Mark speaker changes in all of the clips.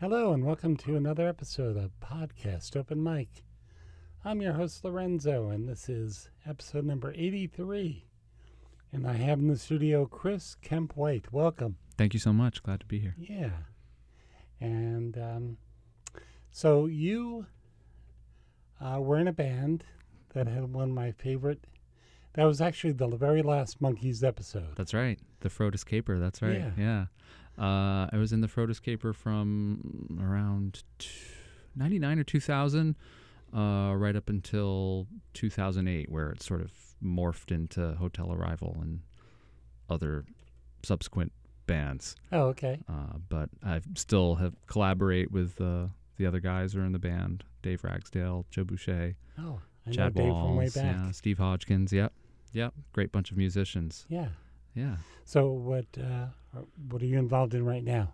Speaker 1: Hello, and welcome to another episode of Podcast Open Mic. I'm your host, Lorenzo, and this is episode number 83. And I have in the studio Chris Kemp White. Welcome.
Speaker 2: Thank you so much. Glad to be here.
Speaker 1: Yeah. And um, so you uh, were in a band that had one of my favorite. That was actually the very last Monkees episode.
Speaker 2: That's right. The Frodis Caper. That's right.
Speaker 1: Yeah.
Speaker 2: Yeah. Uh, I was in the Caper from around t- 99 or 2000, uh, right up until 2008, where it sort of morphed into Hotel Arrival and other subsequent bands.
Speaker 1: Oh, okay.
Speaker 2: Uh, but I still have collaborate with uh, the other guys who are in the band: Dave Ragsdale, Joe Boucher,
Speaker 1: Oh, I
Speaker 2: Chad
Speaker 1: know Dave
Speaker 2: Walls,
Speaker 1: from way back.
Speaker 2: yeah, Steve Hodgkins. Yep, yep. Great bunch of musicians.
Speaker 1: yeah.
Speaker 2: Yeah.
Speaker 1: So what uh, what are you involved in right now?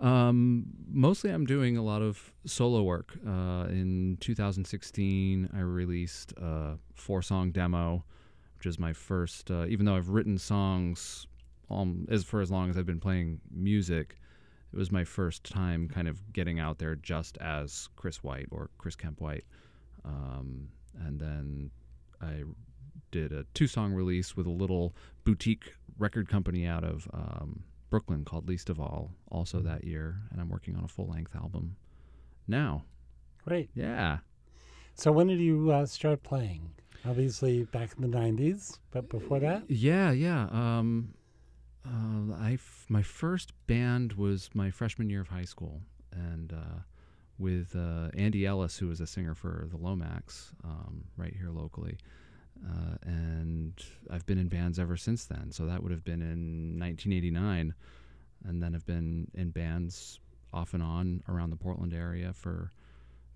Speaker 2: Um, mostly, I'm doing a lot of solo work. Uh, in 2016, I released a four-song demo, which is my first. Uh, even though I've written songs um, as for as long as I've been playing music, it was my first time kind of getting out there just as Chris White or Chris Kemp White. Um, and then I did a two-song release with a little boutique record company out of um, Brooklyn called Least of All, also that year, and I'm working on a full length album now.
Speaker 1: Great.
Speaker 2: Yeah.
Speaker 1: So when did you uh, start playing? Obviously back in the '90s, but before that,
Speaker 2: Yeah, yeah. Um, uh, I f- my first band was my freshman year of high school, and uh, with uh, Andy Ellis, who was a singer for the Lomax um, right here locally. Uh, and I've been in bands ever since then. So that would have been in 1989, and then have been in bands off and on around the Portland area for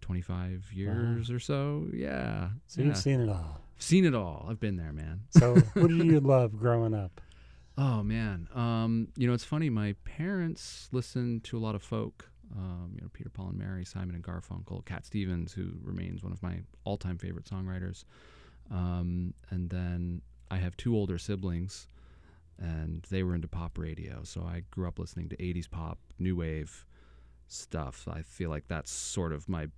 Speaker 2: 25 years or so. Yeah,
Speaker 1: so
Speaker 2: yeah.
Speaker 1: you've seen it all.
Speaker 2: seen it all. I've been there, man.
Speaker 1: So what did you love growing up?
Speaker 2: Oh man, um, you know it's funny. My parents listened to a lot of folk. Um, you know Peter, Paul, and Mary, Simon and Garfunkel, Cat Stevens, who remains one of my all-time favorite songwriters. Um, and then I have two older siblings, and they were into pop radio. So I grew up listening to '80s pop, new wave stuff. I feel like that's sort of my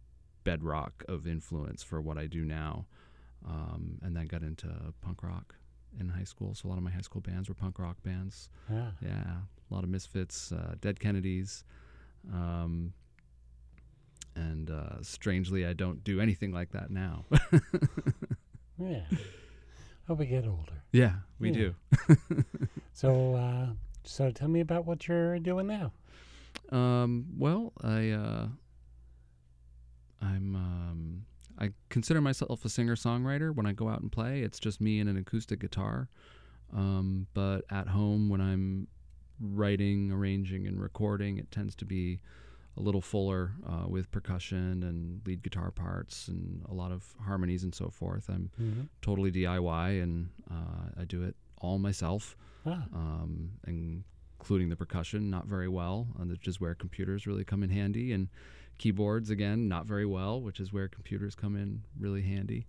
Speaker 2: bedrock of influence for what I do now. Um, and then got into punk rock in high school. So a lot of my high school bands were punk rock bands.
Speaker 1: Ah,
Speaker 2: Yeah, a lot of Misfits, uh, Dead Kennedys. Um, and uh, strangely, I don't do anything like that now.
Speaker 1: yeah. Hope we get older.
Speaker 2: yeah, we
Speaker 1: Yeah.
Speaker 2: do.
Speaker 1: So, uh, so tell me about what you're doing now.
Speaker 2: Um, well, I uh, I'm um, I consider myself a singer songwriter. When I go out and play, it's just me and an acoustic guitar. Um, but at home, when I'm writing, arranging, and recording, it tends to be a little fuller uh, with percussion and lead guitar parts and a lot of harmonies and so forth. I'm
Speaker 1: Mm-hmm.
Speaker 2: totally DIY and uh, I do it all myself
Speaker 1: Ah,
Speaker 2: um, including the percussion, not very well, uh, which is where computers really come in handy, and keyboards again, not very well, which is where computers come in really handy.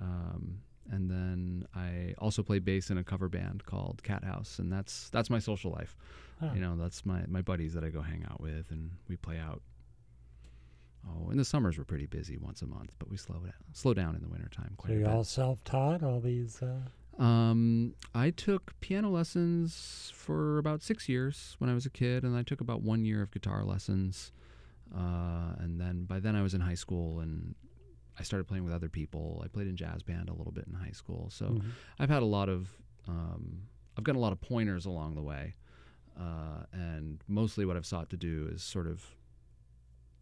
Speaker 2: Um, and then I also play bass in a cover band called Cat House, and that's that's my social life.
Speaker 1: ah.
Speaker 2: You know, that's my my buddies that I go hang out with, and we play out. Oh, in the summers we're pretty busy once a month, but we slow down slow down in the wintertime
Speaker 1: So
Speaker 2: quite a
Speaker 1: you're
Speaker 2: bit.
Speaker 1: all self-taught. All these. Uh,
Speaker 2: Um, I took piano lessons for about six years when I was a kid, and I took about one year of guitar lessons. Uh, and then by then I was in high school, and I started playing with other people. I played in jazz band a little bit in high school, so
Speaker 1: mhm.
Speaker 2: I've had a lot of, um, I've gotten a lot of pointers along the way, uh, and mostly what I've sought to do is sort of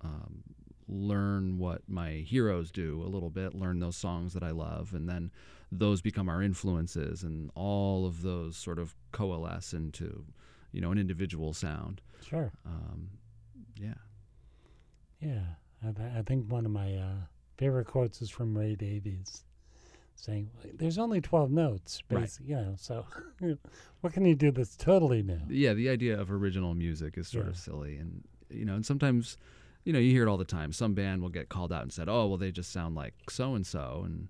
Speaker 2: um, learn what my heroes do a little bit, learn those songs that I love, and then those become our influences, and all of those sort of coalesce into, you know, an individual sound.
Speaker 1: Sure.
Speaker 2: Um, yeah.
Speaker 1: Yeah. I, th- I think one of my uh, favorite quotes is from Ray Davies, saying, "There's only 12 notes,
Speaker 2: Right.
Speaker 1: you know. So, what can you do that's totally new?"
Speaker 2: yeah, the idea of original music is sort
Speaker 1: Yeah.
Speaker 2: of silly, and you know, and sometimes, you know, you hear it all the time. Some band will get called out and said, "Oh, well, they just sound like so and so," and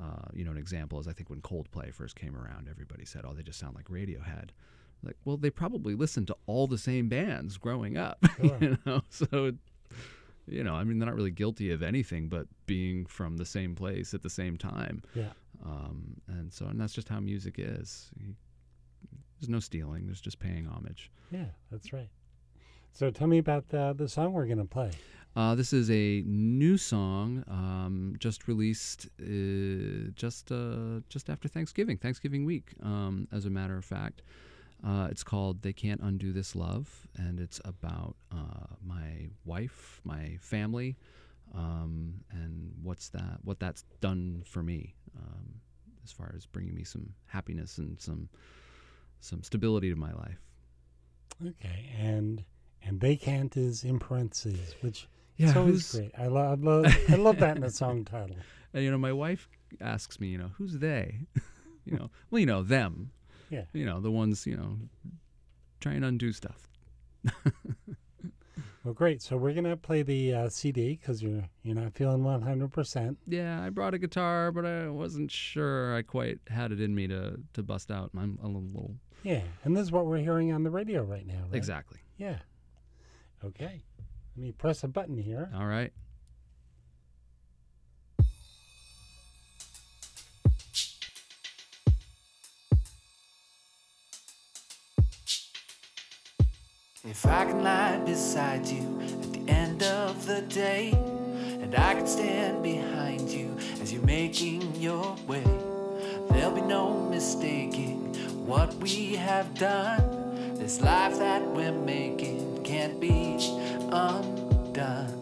Speaker 2: uh, you know, an example is I think when Coldplay first came around, everybody said, "Oh, they just sound like Radiohead."
Speaker 3: Like, well, they probably listened to all the same bands growing up,
Speaker 1: Sure.
Speaker 3: you know. So, it, you know, I mean, they're not really guilty of anything but being from the same place at the same time.
Speaker 1: Yeah.
Speaker 3: Um, and so, and that's just how music is. You- There's no stealing. There's just paying homage.
Speaker 1: Yeah, that's right. So tell me about the, the song we're going to play.
Speaker 3: Uh, this is a new song, um, just released uh, just uh, just after Thanksgiving, Thanksgiving week. Um, as a matter of fact, uh, it's called "They Can't Undo This Love," and it's about uh, my wife, my family, um, and what's that? What that's done for me, um, as far as bringing me some happiness and some some stability to my life.
Speaker 1: Okay, and and they can't is in parentheses, which
Speaker 3: Yeah,
Speaker 1: is always great. I love I love I love that in a song title.
Speaker 3: And, you know, my wife asks me, you know, who's they? you know, well, you know, them.
Speaker 1: Yeah.
Speaker 3: You know, the ones, you know, try and undo stuff.
Speaker 1: Well, great. So we're gonna play the uh, CD because you're you're not feeling one hundred percent.
Speaker 3: Yeah, I brought a guitar, but I wasn't sure I quite had it in me to, to bust out. I'm a little, little
Speaker 1: Yeah, and this is what we're hearing on the radio right now, right?
Speaker 3: exactly.
Speaker 1: Yeah. Okay. Let me press a button here.
Speaker 3: All right.
Speaker 2: If I can lie beside you at the end of the day, and I can stand behind you as you're making your way, there'll be no mistaking what we have done. This life that we're making can't be undone.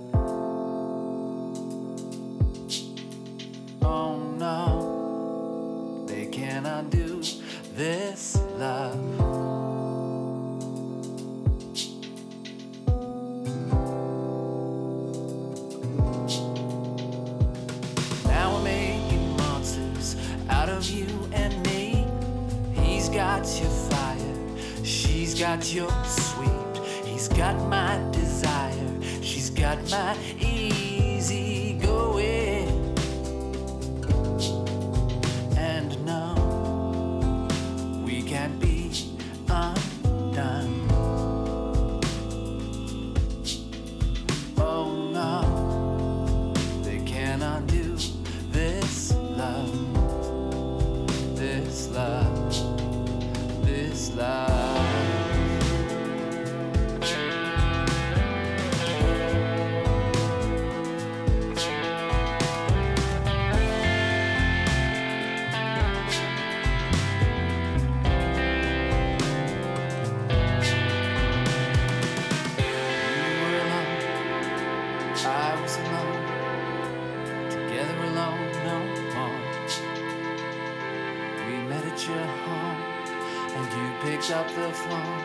Speaker 2: The phone.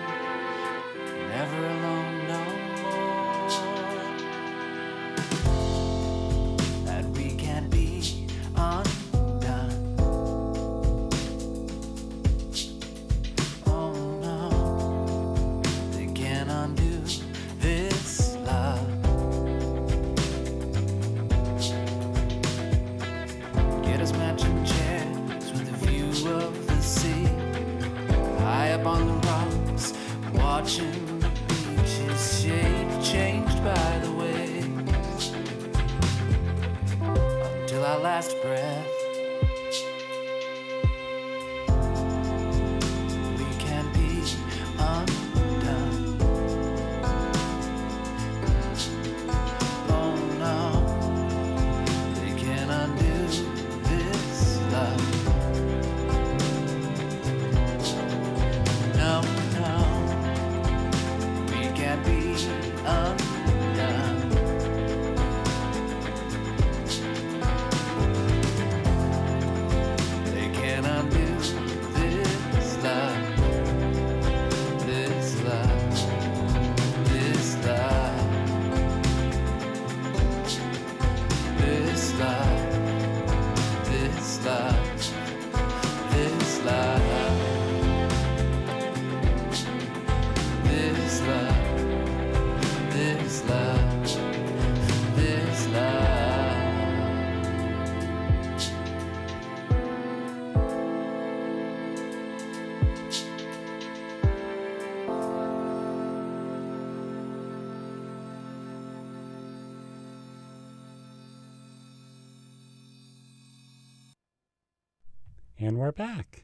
Speaker 1: And we're back.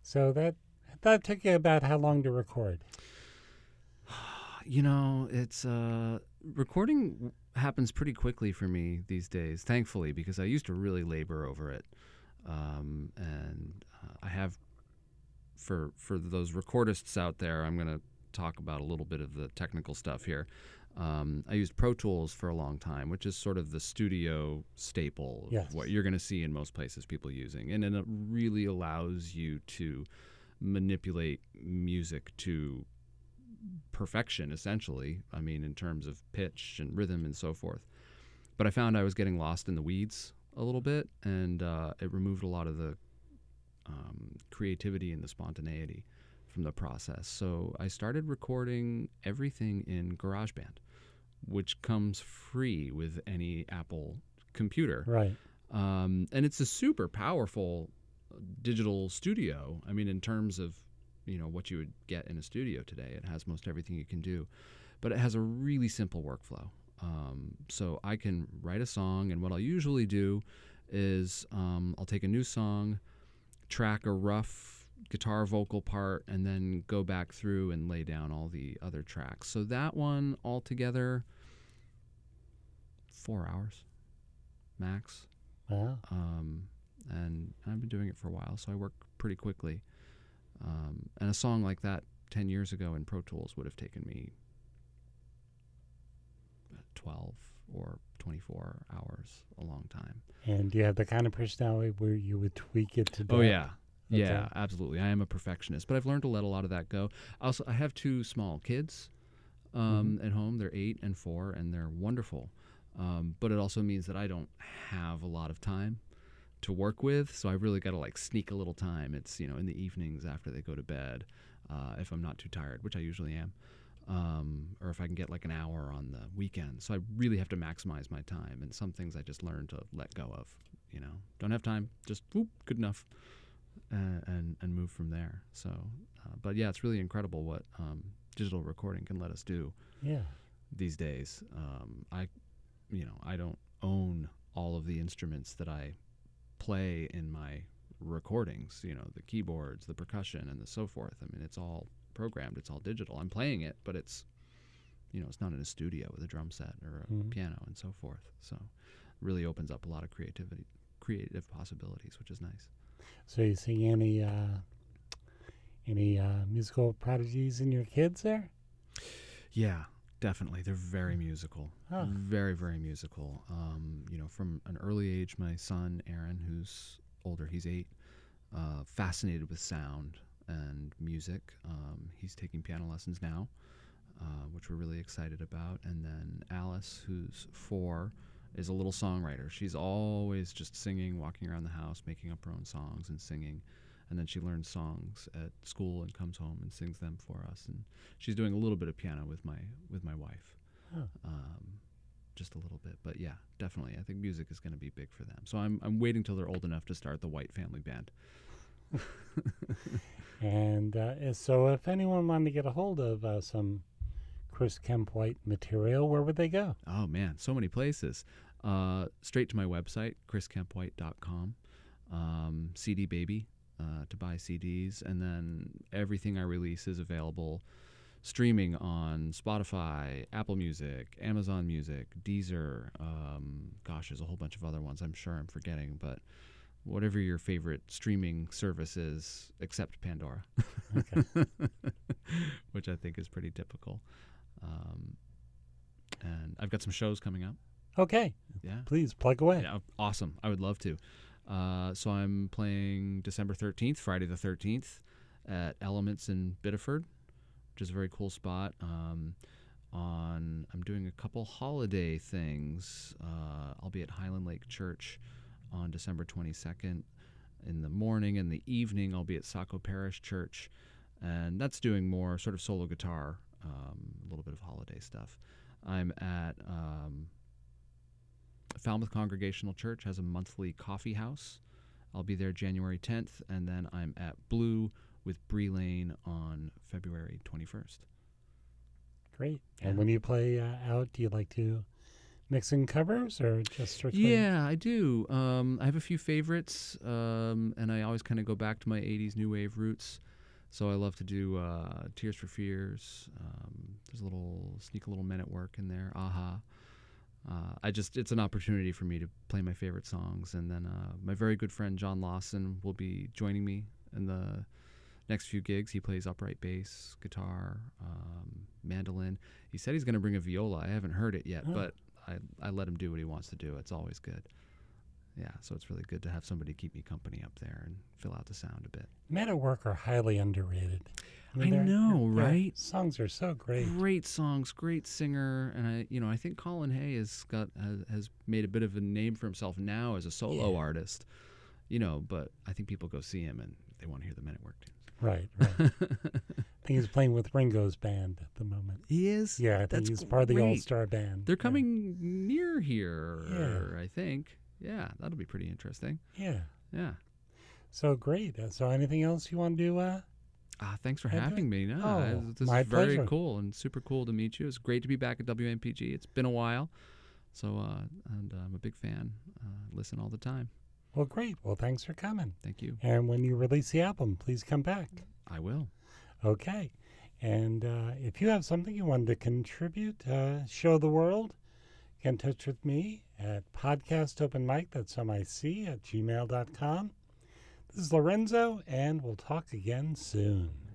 Speaker 1: So that that took you about how long to record?
Speaker 2: You know, it's uh, recording happens pretty quickly for me these days, thankfully, because I used to really labor over it, um, and uh, I have for for those recordists out there. I'm going to talk about a little bit of the technical stuff here. Um, I used Pro Tools for a long time, which is sort of the studio staple of
Speaker 1: Yes.
Speaker 2: what you're going to see in most places people using, and it really allows you to manipulate music to perfection, essentially. I mean, in terms of pitch and rhythm and so forth. But I found I was getting lost in the weeds a little bit, and uh, it removed a lot of the um, creativity and the spontaneity from the process. So I started recording everything in GarageBand, which comes free with any Apple computer.
Speaker 1: Right.
Speaker 2: Um, and it's a super powerful digital studio. I mean, in terms of you know what you would get in a studio today, it has most everything you can do, but it has a really simple workflow. Um, so I can write a song, and what I'll usually do is um, I'll take a new song, track a rough guitar vocal part, and then go back through and lay down all the other tracks. So that one altogether, four hours max.
Speaker 1: Wow.
Speaker 2: Um, and I've been doing it for a while, so I work pretty quickly. Um, and a song like that 10 years ago in Pro Tools would have taken me uh, 12 or 24 hours, a long time.
Speaker 1: And you have the kind of personality where you would tweak it to
Speaker 2: Oh, yeah. Yeah, absolutely. I am a perfectionist, but I've learned to let a lot of that go. Also, I have two small kids um, at home. They're eight and four, and they're wonderful. Um, but it also means that I don't have a lot of time to work with, so I really got to like sneak a little time. It's you know in the evenings after they go to bed, uh, if I'm not too tired, which I usually am, um, or if I can get like an hour on the weekend. So I really have to maximize my time, and some things I just learned to let go of. You know, don't have time, just whoop, good enough uh, and and move from there. So, uh, but yeah, it's really incredible what um, digital recording can let us do
Speaker 1: Yeah.
Speaker 2: these days. Um, I, you know, I don't own all of the instruments that I play in my recordings. You know, the keyboards, the percussion, and the so forth. I mean, it's all programmed. It's all digital. I'm playing it, but it's, you know, it's not in a studio with a drum set or a
Speaker 1: Mhm.
Speaker 2: piano and so forth. So, really opens up a lot of creativity, creative possibilities, which is nice.
Speaker 1: So you see any uh, any uh, musical prodigies in your kids there?
Speaker 2: Yeah, definitely. They're very musical.
Speaker 1: Oh.
Speaker 2: Very, very musical. Um, you know, from an early age, my son Aaron, who's older, he's eight, uh, fascinated with sound and music. Um, he's taking piano lessons now, uh, which we're really excited about. And then Alice, who's four, is a little songwriter. She's always just singing, walking around the house, making up her own songs and singing. And then she learns songs at school and comes home and sings them for us. And she's doing a little bit of piano with my with my wife,
Speaker 1: Oh.
Speaker 2: um, just a little bit. But yeah, definitely, I think music is going to be big for them. So I'm I'm waiting till they're old enough to start the White Family Band.
Speaker 1: And uh, so, if anyone wanted to get a hold of uh, some Chris Kemp White material, where would they go?
Speaker 2: Oh man, so many places. Uh, straight to my website, chriskempwhite.com. Um, CD Baby uh, to buy CDs, and then everything I release is available streaming on Spotify, Apple Music, Amazon Music, Deezer. Um, gosh, there's a whole bunch of other ones. I'm sure I'm forgetting, but whatever your favorite streaming service is, except Pandora,
Speaker 1: Okay.
Speaker 2: which I think is pretty typical. Um, and I've got some shows coming up.
Speaker 1: okay,
Speaker 2: Yeah.
Speaker 1: please plug away.
Speaker 2: Yeah, awesome. I would love to. Uh, so I'm playing December 13th, Friday the 13th, at Elements in Biddeford, which is a very cool spot. Um, on I'm doing a couple holiday things. Uh, I'll be at Highland Lake Church on December 22nd in the morning. In the evening, I'll be at Saco Parish Church, and that's doing more sort of solo guitar, um, a little bit of holiday stuff. I'm at um, Falmouth Congregational Church has a monthly coffee house. I'll be there January 10th, and then I'm at Blue with Bree Lane on February 21st.
Speaker 1: Great.
Speaker 2: Yeah.
Speaker 1: And when you play uh, out, do you like to mix in covers or just strictly?
Speaker 2: Yeah, I do. Um, I have a few favorites, um, and I always kind of go back to my '80s new wave roots. So I love to do uh, Tears for Fears. Um, there's a little sneak a little Men at Work in there. Aha. Uh, I just it's an opportunity for me to play my favorite songs, and then uh, my very good friend John Lawson will be joining me in the next few gigs. He plays upright bass, guitar, um, mandolin. He said he's going to bring a viola. I haven't heard it yet,
Speaker 1: Oh.
Speaker 2: but I, I let him do what he wants to do. It's always good. Yeah, so it's really good to have somebody keep me company up there and fill out the sound a bit.
Speaker 1: Men at Work are highly underrated.
Speaker 2: I
Speaker 1: they're-
Speaker 2: know, right?
Speaker 1: Songs are so great.
Speaker 2: Great songs, great singer, and I, you know, I think Colin Hay has got has, has made a bit of a name for himself now as a solo
Speaker 1: Yeah.
Speaker 2: artist. You know, but I think people go see him and they want to hear the Men at Work tunes.
Speaker 1: Right, right. I think he's playing with Ringo's band at the moment.
Speaker 2: he is.
Speaker 1: Yeah, I think
Speaker 2: That's
Speaker 1: he's part of the. All Star band.
Speaker 2: They're
Speaker 1: Yeah.
Speaker 2: coming near here,
Speaker 1: Yeah.
Speaker 2: I think. Yeah, that'll be pretty interesting.
Speaker 1: Yeah.
Speaker 2: Yeah.
Speaker 1: So great. Uh, So anything else you want to do? Uh,
Speaker 2: Ah, thanks for having me. No,
Speaker 1: Oh,
Speaker 2: this
Speaker 1: my
Speaker 2: is very
Speaker 1: pleasure.
Speaker 2: cool and super cool to meet you. It's great to be back at WMPG. It's been a while, so uh, and uh, I'm a big fan. Uh, listen all the time.
Speaker 1: well, great. Well, thanks for coming.
Speaker 2: Thank you.
Speaker 1: And when you release the album, please come back.
Speaker 2: I will.
Speaker 1: Okay. And uh, if you have something you wanted to contribute, uh, show the world, get in touch with me at podcastopenmic, that's M-I-C, at gmail.com. This is Lorenzo, and we'll talk again soon.